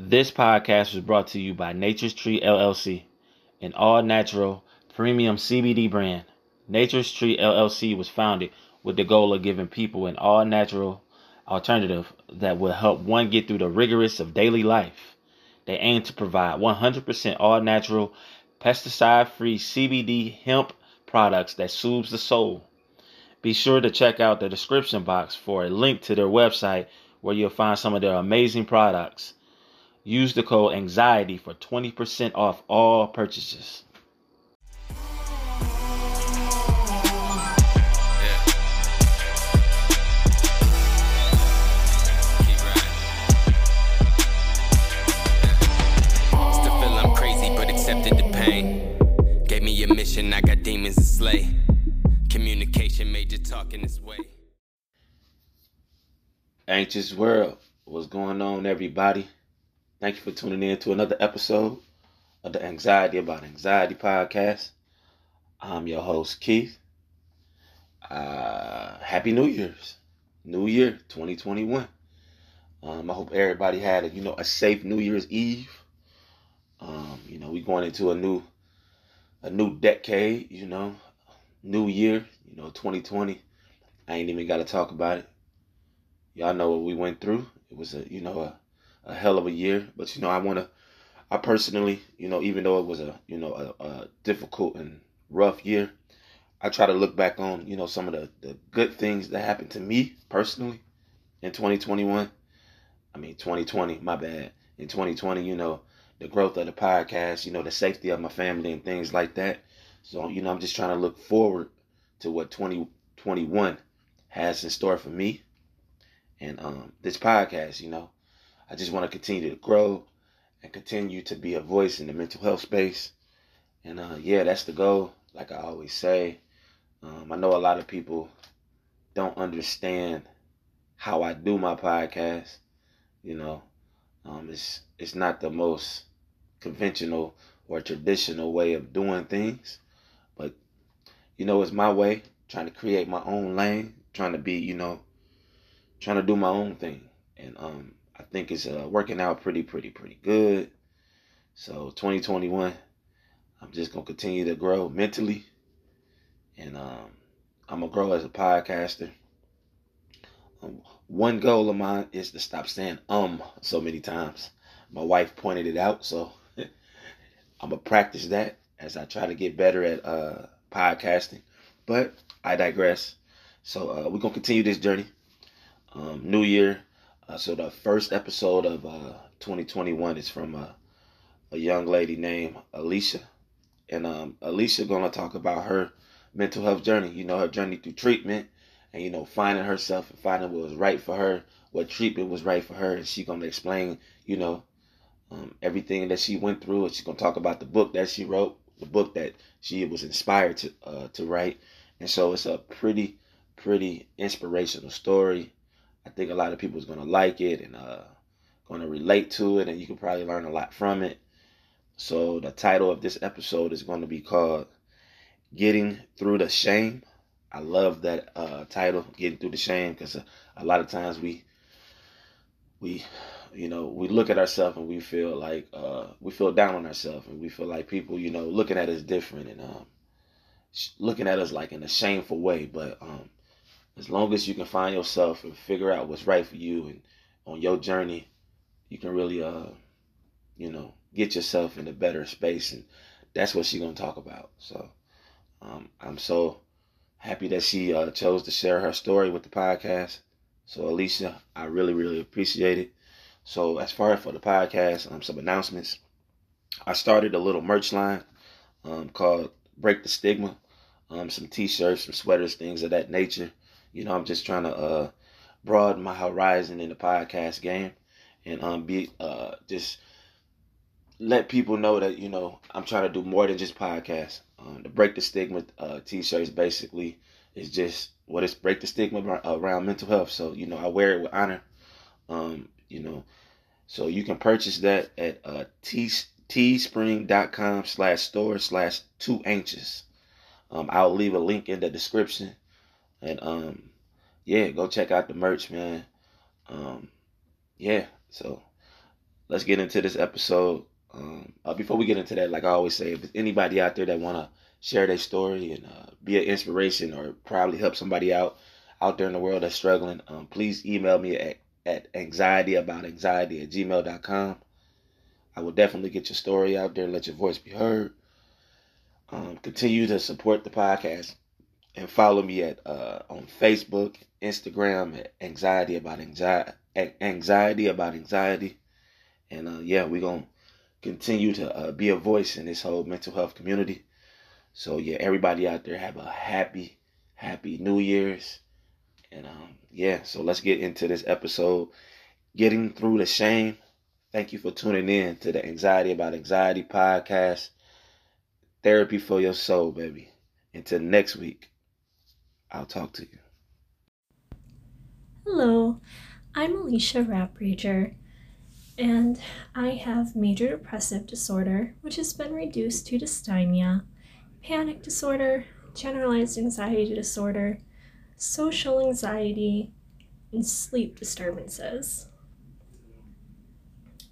This podcast was brought to you by Nature's Tree LLC, an all natural premium CBD brand. Nature's Tree LLC was founded with the goal of giving people an all natural alternative that will help one get through the rigorous of daily life. They aim to provide 100% all natural, pesticide free CBD hemp products that soothes the soul. Be sure to check out the description box for a link to their website where you'll find some of their amazing products. Use the code anxiety for 20% off all purchases. Gave me a mission, I got demons to slay. Communication major talking this way. Anxious world, what's going on, everybody? Thank you for tuning in to another episode of the Anxiety About Anxiety podcast. I'm your host, Keith. Uh, Happy New Year's. New Year 2021. Um, I hope everybody had a, you know, a safe New Year's Eve. Um, you know, we going into a new a new decade, you know, new year, you know, 2020. I ain't even got to talk about it. Y'all know what we went through. It was a, you know, a, a hell of a year. But you know, I want to, I personally, you know, even though it was a, you know, a, a, difficult and rough year, I try to look back on, you know, some of the, the good things that happened to me personally in 2021. I mean, 2020, my bad. In 2020, you know, the growth of the podcast, you know, the safety of my family and things like that. So, you know, I'm just trying to look forward to what 2021 has in store for me and um, this podcast, you know. I just want to continue to grow and continue to be a voice in the mental health space. And uh, yeah, that's the goal. Like I always say, um, I know a lot of people don't understand how I do my podcast. You know, um, it's it's not the most conventional or traditional way of doing things. But, you know, it's my way, trying to create my own lane, trying to be, you know, trying to do my own thing. And um, I think it's uh, working out pretty, pretty, pretty good. So 2021, I'm just to continue to grow mentally. And um, I'm to grow as a podcaster. Um, one goal of mine is to stop saying um so many times. My wife pointed it out, so I'm gonna practice that as I try to get better at uh, podcasting. But I digress. So uh, we're gonna continue this journey. Um, new year. Uh, so the first episode of uh, 2021 is from uh, a young lady named Alicia, and um, Alicia gonna talk about her mental health journey. You know her journey through treatment, and you know finding herself and finding what was right for her, what treatment was right for her, and she gonna explain, you know, um, everything that she went through. And she's gonna talk about the book that she wrote, the book that she was inspired to uh, to write. And so it's a pretty pretty inspirational story. I think a lot of people is gonna like it and uh, gonna relate to it, and you can probably learn a lot from it. So the title of this episode is going to be called "Getting Through the Shame." I love that uh, title, "Getting Through the Shame," because a, a lot of times we we you know, we look at ourselves and we feel like uh, we feel down on ourselves and we feel like people, you know, looking at us different and um, looking at us like in a shameful way. But um, as long as you can find yourself and figure out what's right for you and on your journey, you can really, uh, you know, get yourself in a better space. And that's what she's gonna talk about. So um, I'm so happy that she uh, chose to share her story with the podcast. So Alicia, I really, really appreciate it. So as far as for the podcast, um, some announcements. I started a little merch line um, called Break the Stigma. Um, some t-shirts, some sweaters, things of that nature. You know, I'm just trying to uh, broaden my horizon in the podcast game and um, be uh, just let people know that you know I'm trying to do more than just podcasts. Um, the break the stigma uh, t-shirts basically is just what is break the stigma around mental health. So you know I wear it with honor. Um, you know, so you can purchase that at uh, teespring.com slash store slash two anxious. Um, I'll leave a link in the description. And um, yeah, go check out the merch, man. Um, yeah, so let's get into this episode. Um, uh, before we get into that, like I always say, if anybody out there that wanna share their story and uh, be an inspiration or probably help somebody out out there in the world that's struggling, um, please email me at, at anxietyabout.anxiety at gmail.com. I will definitely get your story out there and let your voice be heard. Um, continue to support the podcast and follow me at uh, on Facebook, Instagram at anxiety about anxiety, anxiety about anxiety, and uh, yeah, we're gonna continue to uh, be a voice in this whole mental health community. So yeah, everybody out there have a happy, happy New Year's, and um, yeah, so let's get into this episode, getting through the shame. Thank you for tuning in to the Anxiety About Anxiety podcast, therapy for your soul, baby. Until next week. I'll talk to you. Hello, I'm Alicia Raprager, and I have major depressive disorder, which has been reduced to dysthymia, panic disorder, generalized anxiety disorder, social anxiety, and sleep disturbances.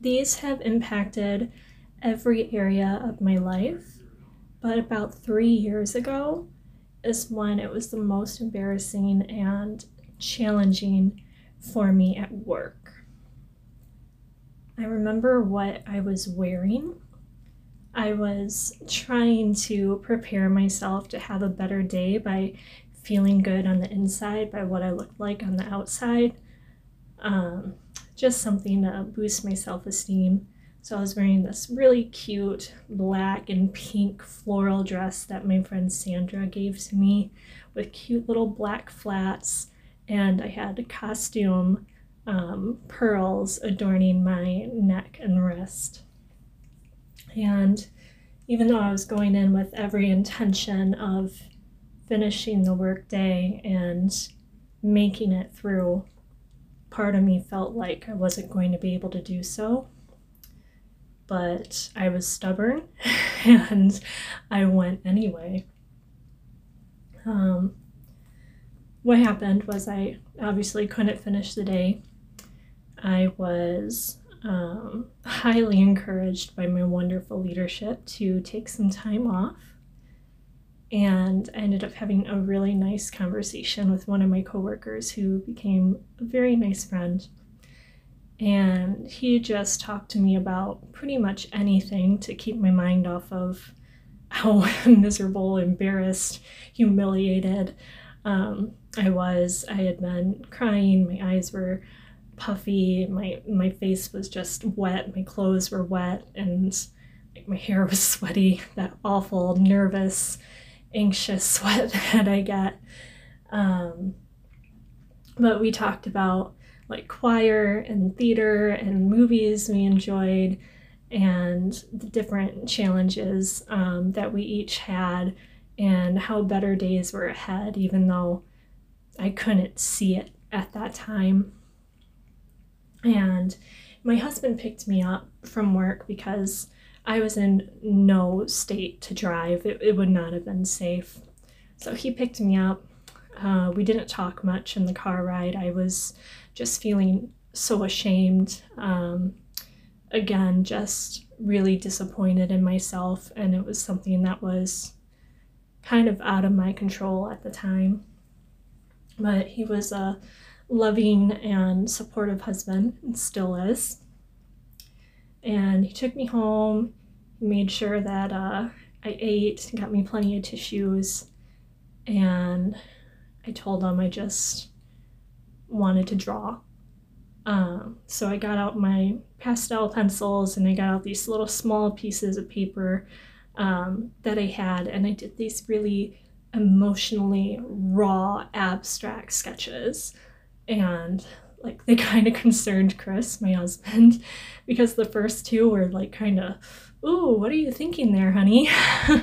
These have impacted every area of my life, but about three years ago, is when it was the most embarrassing and challenging for me at work. I remember what I was wearing. I was trying to prepare myself to have a better day by feeling good on the inside by what I looked like on the outside. Um, just something to boost my self esteem. So I was wearing this really cute black and pink floral dress that my friend Sandra gave to me with cute little black flats. And I had costume um, pearls adorning my neck and wrist. And even though I was going in with every intention of finishing the workday and making it through, part of me felt like I wasn't going to be able to do so but I was stubborn and I went anyway. Um, what happened was I obviously couldn't finish the day. I was um, highly encouraged by my wonderful leadership to take some time off. And I ended up having a really nice conversation with one of my coworkers who became a very nice friend and he just talked to me about pretty much anything to keep my mind off of how miserable, embarrassed, humiliated um, I was. I had been crying, my eyes were puffy, my my face was just wet, my clothes were wet, and like my hair was sweaty. That awful, nervous, anxious sweat that I get. Um, but we talked about like choir and theater and movies we enjoyed and the different challenges um, that we each had and how better days were ahead, even though I couldn't see it at that time. And my husband picked me up from work because I was in no state to drive. It, it would not have been safe. So he picked me up. Uh, we didn't talk much in the car ride. I was just feeling so ashamed. Um, again, just really disappointed in myself, and it was something that was kind of out of my control at the time. But he was a loving and supportive husband, and still is. And he took me home, made sure that uh, I ate, got me plenty of tissues, and I told him I just wanted to draw. Um, so I got out my pastel pencils and I got out these little small pieces of paper um, that I had, and I did these really emotionally raw, abstract sketches. And like they kind of concerned Chris, my husband, because the first two were like kind of, ooh, what are you thinking there, honey?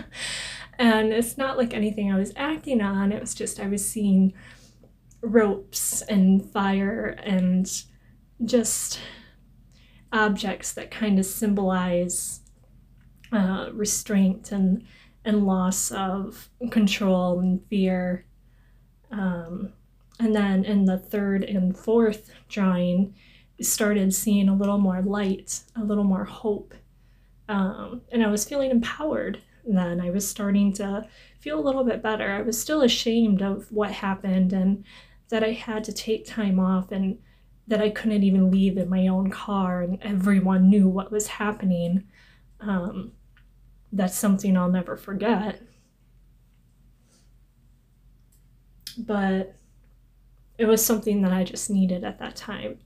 and it's not like anything I was acting on, it was just I was seeing ropes and fire and just objects that kind of symbolize uh, restraint and and loss of control and fear. Um, and then in the third and fourth drawing, started seeing a little more light, a little more hope. Um, and I was feeling empowered then. I was starting to feel a little bit better. I was still ashamed of what happened and that I had to take time off and that I couldn't even leave in my own car and everyone knew what was happening. Um, that's something I'll never forget. But it was something that I just needed at that time.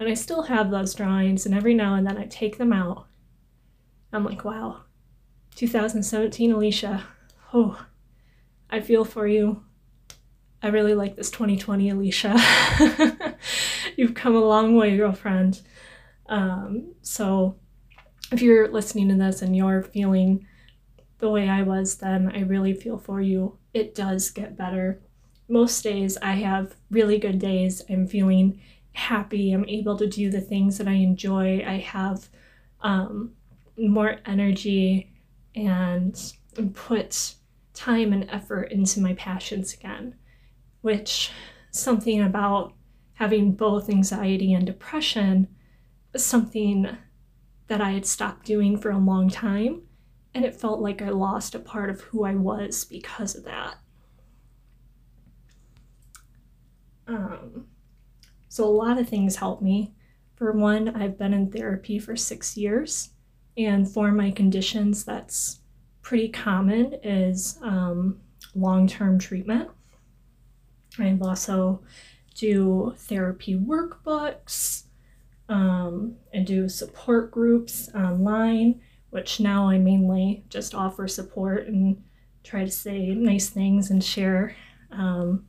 And I still have those drawings, and every now and then I take them out. I'm like, wow, 2017 Alicia. Oh, I feel for you. I really like this 2020 Alicia. You've come a long way, girlfriend. Um, so, if you're listening to this and you're feeling the way I was then, I really feel for you. It does get better. Most days I have really good days. I'm feeling happy. I'm able to do the things that I enjoy. I have um, more energy and put time and effort into my passions again, which something about having both anxiety and depression something that I had stopped doing for a long time. And it felt like I lost a part of who I was because of that. Um, so, a lot of things help me. For one, I've been in therapy for six years, and for my conditions, that's pretty common is um, long-term treatment. I also do therapy workbooks um, and do support groups online, which now I mainly just offer support and try to say nice things and share um,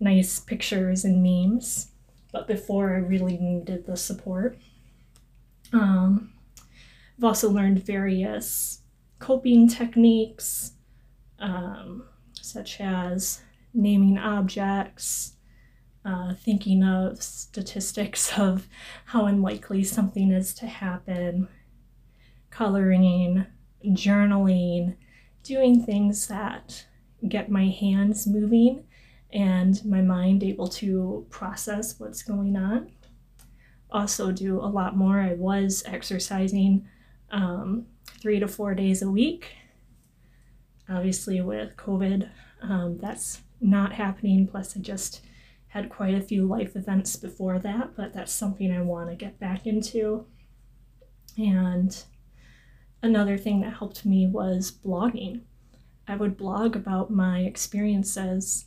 nice pictures and memes. But before I really needed the support. Um, I've also learned various coping techniques, um, such as naming objects, uh, thinking of statistics of how unlikely something is to happen, coloring, journaling, doing things that get my hands moving and my mind able to process what's going on. Also, do a lot more. I was exercising um, three to four days a week. Obviously, with COVID, um, that's not happening. Plus, I just had quite a few life events before that, but that's something I want to get back into. And another thing that helped me was blogging. I would blog about my experiences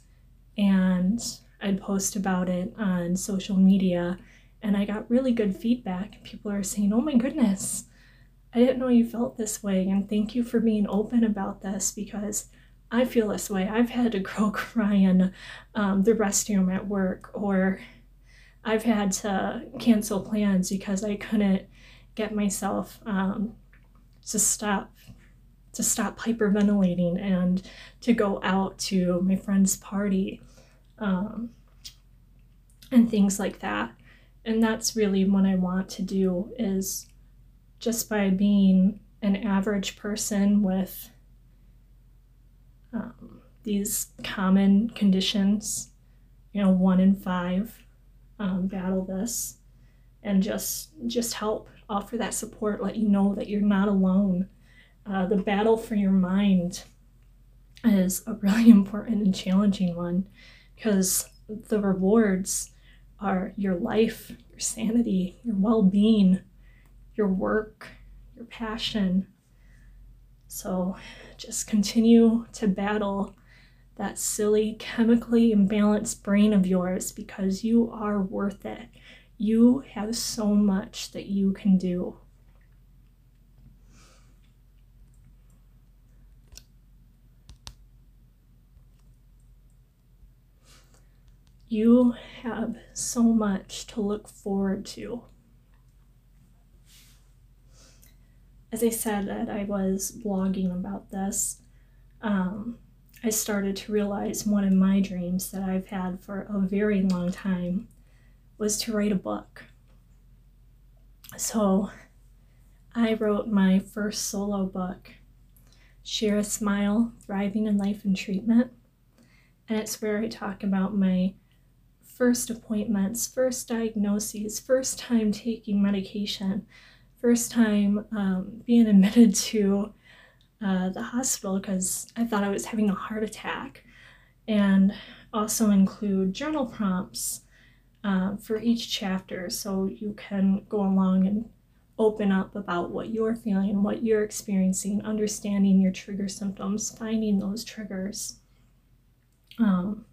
and I'd post about it on social media, and I got really good feedback. People are saying, Oh my goodness, I didn't know you felt this way, and thank you for being open about this because I feel this way. I've had to go cry in um, the restroom at work, or I've had to cancel plans because I couldn't get myself um, to stop to stop hyperventilating and to go out to my friend's party um, and things like that. And that's really what I want to do is just by being an average person with um, these common conditions, you know, one in five um, battle this, and just just help offer that support, let you know that you're not alone. Uh, the battle for your mind is a really important and challenging one because the rewards are your life, your sanity, your well being, your work, your passion. So just continue to battle that silly, chemically imbalanced brain of yours because you are worth it. You have so much that you can do. You have so much to look forward to. As I said that I was blogging about this, um, I started to realize one of my dreams that I've had for a very long time was to write a book. So I wrote my first solo book, Share a Smile Thriving in Life and Treatment. And it's where I talk about my first appointments, first diagnoses, first time taking medication, first time um, being admitted to uh, the hospital because I thought I was having a heart attack, and also include journal prompts uh, for each chapter so you can go along and open up about what you're feeling, what you're experiencing, understanding your trigger symptoms, finding those triggers, um,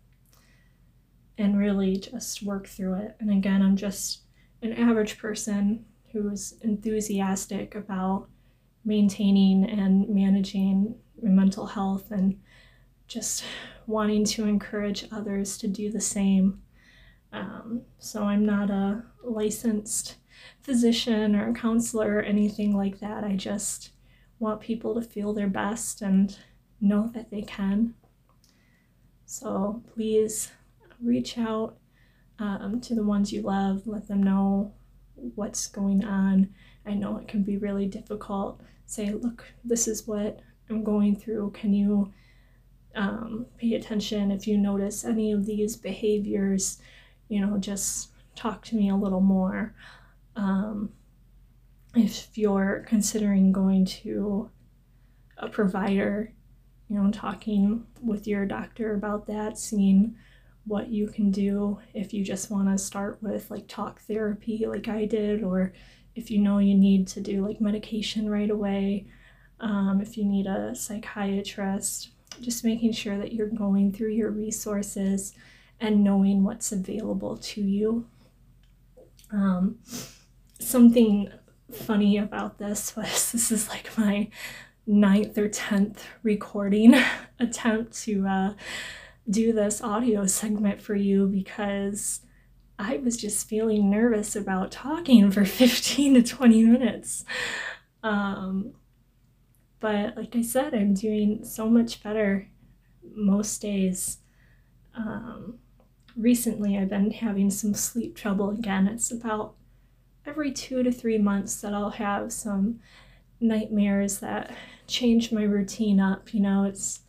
and really just work through it. And again, I'm just an average person who's enthusiastic about maintaining and managing mental health and just wanting to encourage others to do the same. Um, so I'm not a licensed physician or counselor or anything like that. I just want people to feel their best and know that they can. So please reach out um, to the ones you love, let them know what's going on. I know it can be really difficult. Say, look, this is what I'm going through. Can you um, pay attention if you notice any of these behaviors? You know, just talk to me a little more. Um, if you're considering going to a provider, you know, talking with your doctor about that, seeing what you can do if you just want to start with like talk therapy, like I did, or if you know you need to do like medication right away, um, if you need a psychiatrist, just making sure that you're going through your resources and knowing what's available to you. Um, something funny about this was this is like my ninth or tenth recording attempt to uh, do this audio segment for you because I was just feeling nervous about talking for 15 to 20 minutes. Um, but like I said, I'm doing so much better most days. Um, recently, I've been having some sleep trouble again. It's about every two to three months that I'll have some nightmares that change my routine up. You know, it's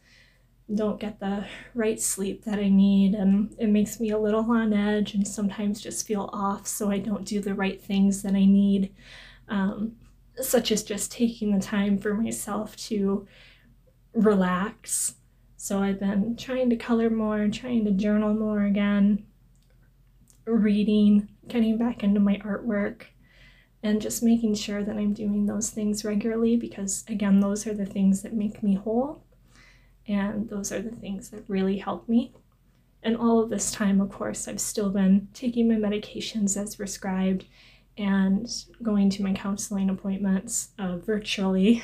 don't get the right sleep that I need, and it makes me a little on edge and sometimes just feel off, so I don't do the right things that I need, um, such as just taking the time for myself to relax. So I've been trying to color more, trying to journal more again, reading, getting back into my artwork and just making sure that I'm doing those things regularly because, again, those are the things that make me whole and those are the things that really help me. And all of this time, of course, I've still been taking my medications as prescribed and going to my counseling appointments uh, virtually.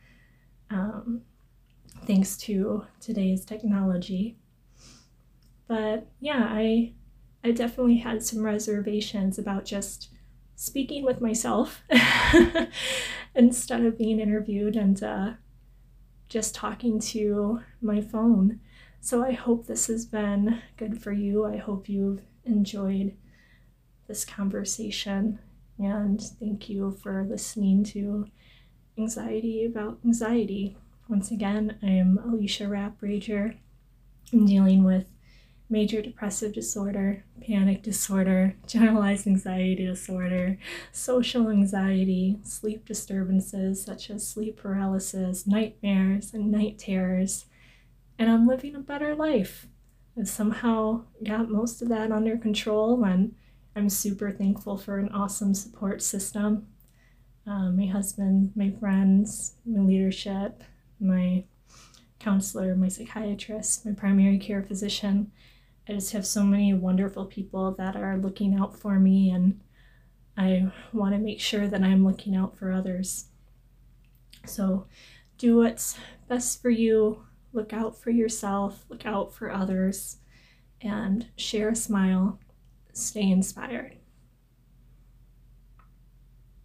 um, thanks to today's technology. But yeah, I I definitely had some reservations about just speaking with myself instead of being interviewed and uh, just talking to my phone. So I hope this has been good for you. I hope you've enjoyed this conversation. And thank you for listening to Anxiety About Anxiety. Once again, I am Alicia Raprager. I'm dealing with major depressive disorder, panic disorder, generalized anxiety disorder, social anxiety, sleep disturbances such as sleep paralysis, nightmares, and night terrors. And I'm living a better life. I've somehow got most of that under control, and I'm super thankful for an awesome support system. Uh, my husband, my friends, my leadership, my counselor, my psychiatrist, my primary care physician, I just have so many wonderful people that are looking out for me, and I want to make sure that I'm looking out for others. So, do what's best for you, look out for yourself, look out for others, and share a smile, stay inspired.